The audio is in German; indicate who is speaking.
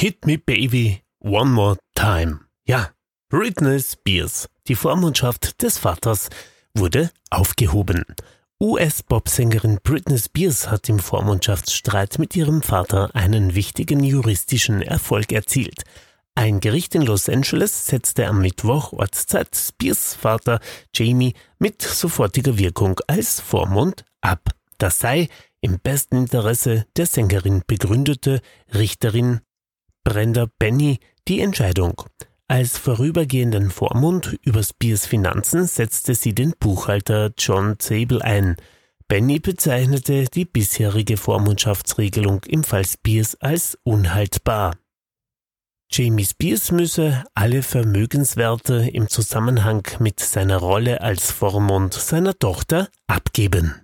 Speaker 1: Hit Me Baby One More Time. Ja, Britney Spears, die Vormundschaft des Vaters, wurde aufgehoben. US-Popsängerin Britney Spears hat im Vormundschaftsstreit mit ihrem Vater einen wichtigen juristischen Erfolg erzielt. Ein Gericht in Los Angeles setzte am Mittwoch Ortszeit Spears Vater Jamie mit sofortiger Wirkung als Vormund ab. Das sei im besten Interesse der Sängerin begründete Richterin Brenda Benny die Entscheidung. Als vorübergehenden Vormund über Spears Finanzen setzte sie den Buchhalter John Zabel ein. Benny bezeichnete die bisherige Vormundschaftsregelung im Fall Spears als unhaltbar. Jamie Spears müsse alle Vermögenswerte im Zusammenhang mit seiner Rolle als Vormund seiner Tochter abgeben.